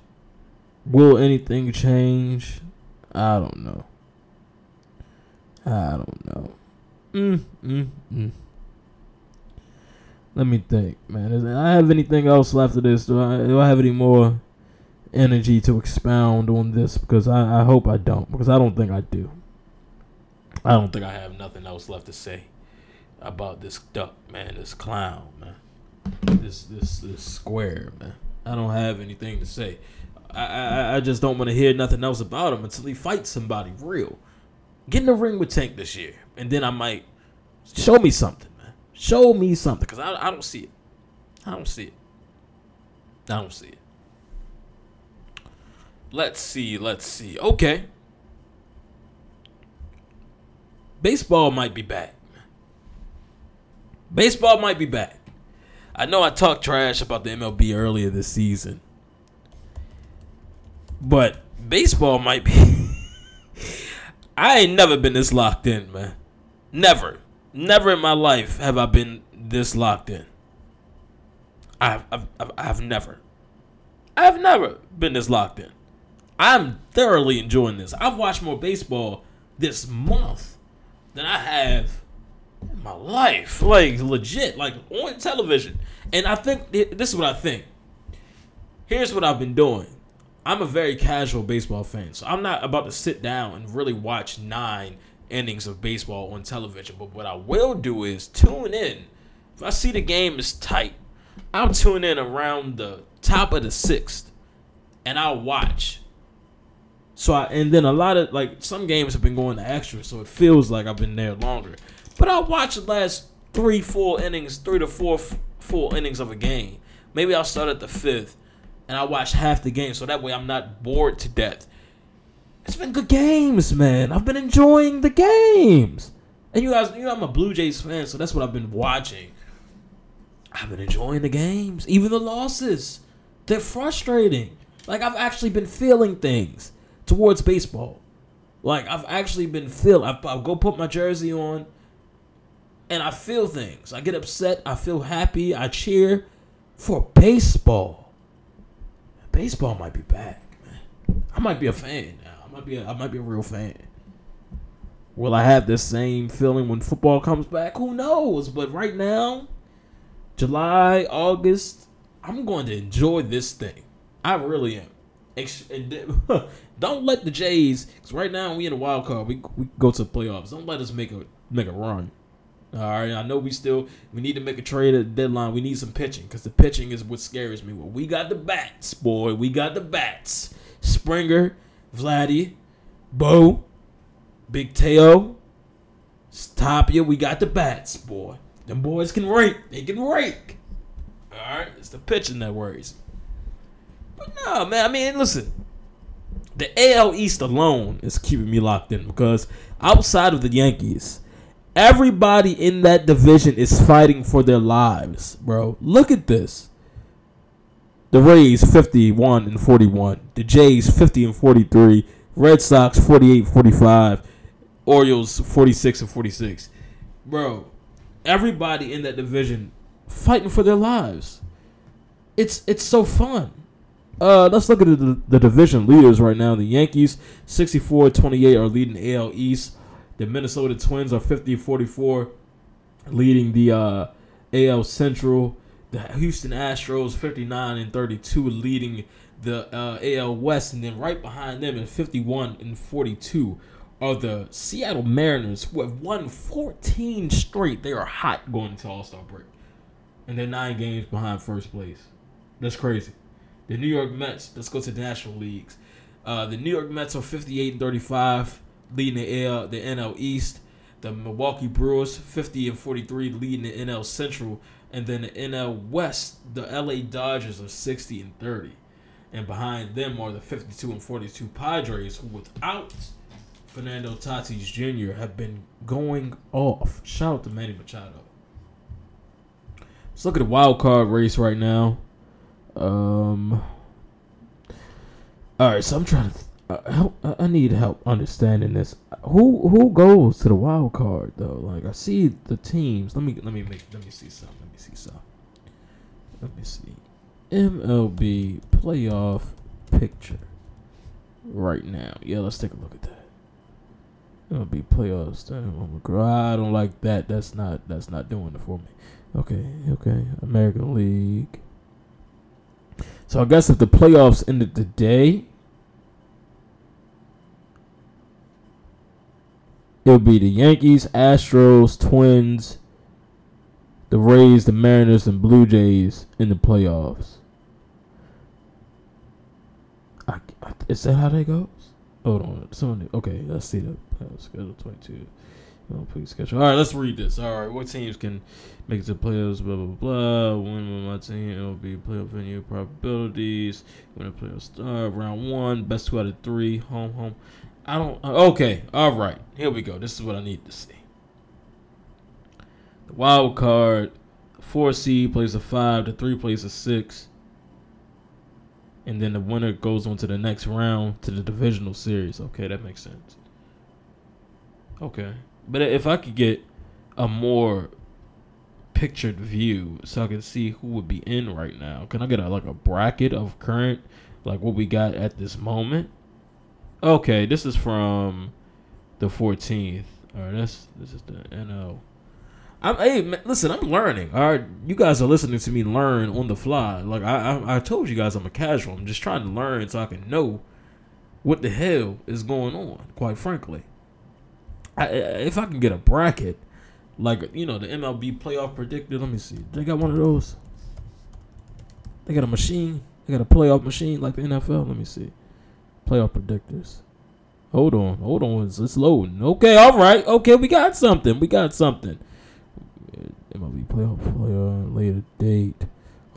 Will anything change? I don't know. I don't know. Mm, mm, mm. Let me think, man. I have anything else left of this? Do I, do I have any more energy to expound on this? Because I, I hope I don't. Because I don't think I do. I don't think I have nothing else left to say about this duck, man. This clown, man. This this this square, man. I don't have anything to say. I I, I just don't want to hear nothing else about him until he fights somebody real. Get in the ring with Tank this year, and then I might show me something, man. Show me something, cause I I don't see it. I don't see it. I don't see it. Let's see. Let's see. Okay. Baseball might be back. Baseball might be back. I know I talked trash about the MLB earlier this season. But baseball might be. I ain't never been this locked in, man. Never. Never in my life have I been this locked in. I've, I've, I've, I've never. I've never been this locked in. I'm thoroughly enjoying this. I've watched more baseball this month than I have in my life. Like, legit. Like, on television. And I think, this is what I think. Here's what I've been doing I'm a very casual baseball fan, so I'm not about to sit down and really watch nine innings of baseball on television. But what I will do is tune in. If I see the game is tight, I'll tune in around the top of the sixth, and I'll watch. So I, and then a lot of like some games have been going to extra, so it feels like I've been there longer. But I'll watch the last three, four innings, three to four full innings of a game. Maybe I'll start at the fifth and I watch half the game so that way I'm not bored to death. It's been good games, man. I've been enjoying the games. And you guys, you know, I'm a Blue Jays fan, so that's what I've been watching. I've been enjoying the games, even the losses. They're frustrating. Like I've actually been feeling things towards baseball. Like I've actually been feel. I, I'll go put my jersey on, and I feel things. I get upset. I feel happy. I cheer for baseball baseball might be back, man. I might be a fan now. I might be a, I might be a real fan. Will I have this same feeling when football comes back? Who knows? But right now, July, August, I'm going to enjoy this thing. I really am. Don't let the Jays, because right now we in a wild card. We, we go to the playoffs. Don't let us make a make a run. All right, I know we still we need to make a trade at the deadline. We need some pitching because the pitching is what scares me. Well, we got the bats, boy. We got the bats. Springer, Vladdy, Bo, Big Teo, Tapia. We got the bats, boy. Them boys can rake. They can rake. All right, it's the pitching that worries. But no, man. I mean, listen. The AL East alone is keeping me locked in because outside of the Yankees Everybody in that division is fighting for their lives, bro. Look at this. The Rays 51 and 41. The Jays 50 and 43. Red Sox 48 45. Orioles 46 and 46. Bro, everybody in that division fighting for their lives. It's it's so fun. Uh, let's look at the, the division leaders right now. The Yankees 64-28 are leading AL East. The Minnesota Twins are 50 44, leading the uh, AL Central, the Houston Astros 59 and 32 leading the uh, AL West, and then right behind them at 51 and 42 are the Seattle Mariners, who have won 14 straight. They are hot going into All Star break, and they're nine games behind first place. That's crazy. The New York Mets. Let's go to the National Leagues. Uh, the New York Mets are 58 and 35, leading the AL, the NL East. The Milwaukee Brewers 50 and 43, leading the NL Central, and then the NL West. The LA Dodgers are 60 and 30, and behind them are the 52 and 42 Padres, who without Fernando Tatis Jr. have been going off. Shout out to Manny Machado. Let's look at the wild card race right now. Um. All right, so I'm trying to uh, help. I need help understanding this. Who who goes to the wild card though? Like I see the teams. Let me let me make let me see some. Let me see some. Let me see. MLB playoff picture right now. Yeah, let's take a look at that. MLB playoffs. I don't like that. That's not that's not doing it for me. Okay, okay. American League. So I guess if the playoffs ended today, it would be the Yankees, Astros, Twins, the Rays, the Mariners, and Blue Jays in the playoffs. I, I, is that how that goes? Hold on. Someone, okay, let's see the schedule 22. Oh, please schedule. All right, let's read this. All right, what teams can make it to playoffs? Blah blah blah. Win with my team. It will be playoff venue probabilities. When the playoffs start, round one, best two out of three, home home. I don't. Uh, okay, all right. Here we go. This is what I need to see. The wild card, four seed plays a five. The three plays a six. And then the winner goes on to the next round to the divisional series. Okay, that makes sense. Okay. But if I could get a more pictured view so I can see who would be in right now, can I get a, like a bracket of current, like what we got at this moment? Okay, this is from the 14th. All right, this this is the NL. I'm hey man, listen, I'm learning. All right, you guys are listening to me learn on the fly. Like I, I I told you guys, I'm a casual. I'm just trying to learn so I can know what the hell is going on. Quite frankly. If I can get a bracket, like you know the MLB playoff predictor. Let me see. They got one of those. They got a machine. They got a playoff machine like the NFL. Let me see. Playoff predictors. Hold on, hold on. It's, it's loading. Okay, all right. Okay, we got something. We got something. MLB playoff player later date.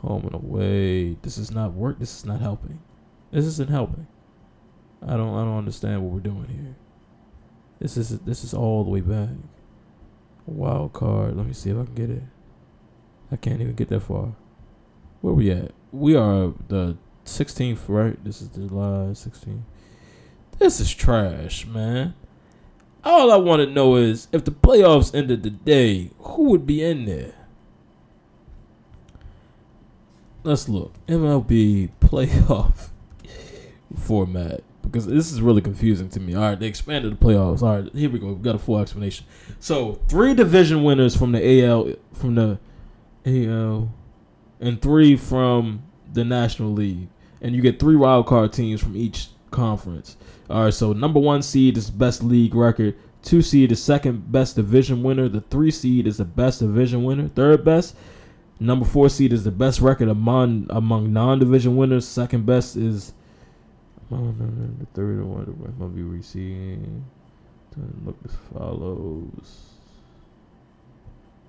Home and away. This is not work. This is not helping. This isn't helping. I don't. I don't understand what we're doing here. This is this is all the way back. Wild card. Let me see if I can get it. I can't even get that far. Where we at? We are the 16th, right? This is July 16th. This is trash, man. All I want to know is if the playoffs ended today, who would be in there? Let's look. MLB playoff format because this is really confusing to me. All right, they expanded the playoffs. All right, here we go. We've got a full explanation. So three division winners from the AL, from the AL, and three from the National League, and you get three wild card teams from each conference. All right, so number one seed is best league record. Two seed is second best division winner. The three seed is the best division winner. Third best. Number four seed is the best record among among non division winners. Second best is the third one might be receiving. Look as follows.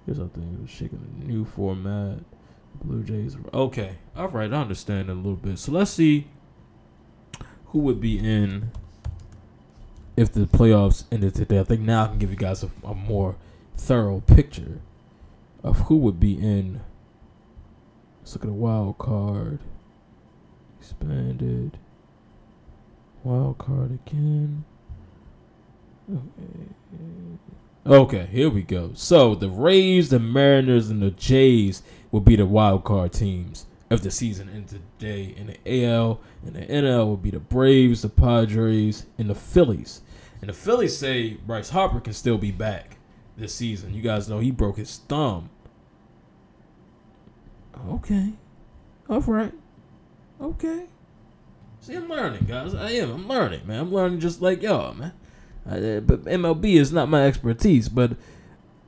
Here's something shaking a new format. Blue Jays. Okay, all right, I understand a little bit. So let's see who would be in if the playoffs ended today. I think now I can give you guys a, a more thorough picture of who would be in. Let's look at a wild card. Expanded. Wild card again. Okay. here we go. So the Rays, the Mariners, and the Jays will be the wild card teams of the season and today. In the AL and the NL will be the Braves, the Padres, and the Phillies. And the Phillies say Bryce Harper can still be back this season. You guys know he broke his thumb Okay. All right. Okay. See, I'm learning, guys. I am. I'm learning, man. I'm learning just like y'all, man. I, but MLB is not my expertise, but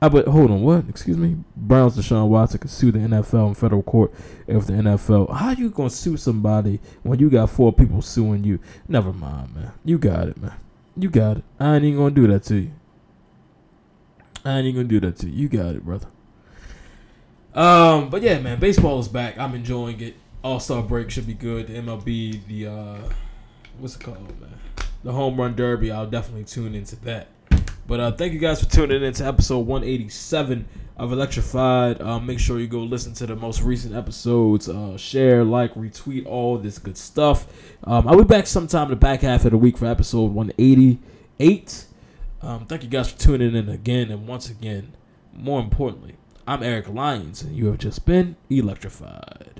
I but hold on, what? Excuse me. Browns Deshaun Watson could sue the NFL in federal court if the NFL. How you gonna sue somebody when you got four people suing you? Never mind, man. You got it, man. You got it. I ain't even gonna do that to you. I ain't even gonna do that to you. You got it, brother. Um, but yeah, man, baseball is back. I'm enjoying it. All Star break should be good. The MLB, the uh, what's it called, man? The home run derby. I'll definitely tune into that. But uh, thank you guys for tuning in to episode 187 of Electrified. Uh, make sure you go listen to the most recent episodes. Uh, share, like, retweet, all this good stuff. Um, I'll be back sometime in the back half of the week for episode 188. Um, thank you guys for tuning in again. And once again, more importantly, I'm Eric Lyons, and you have just been electrified.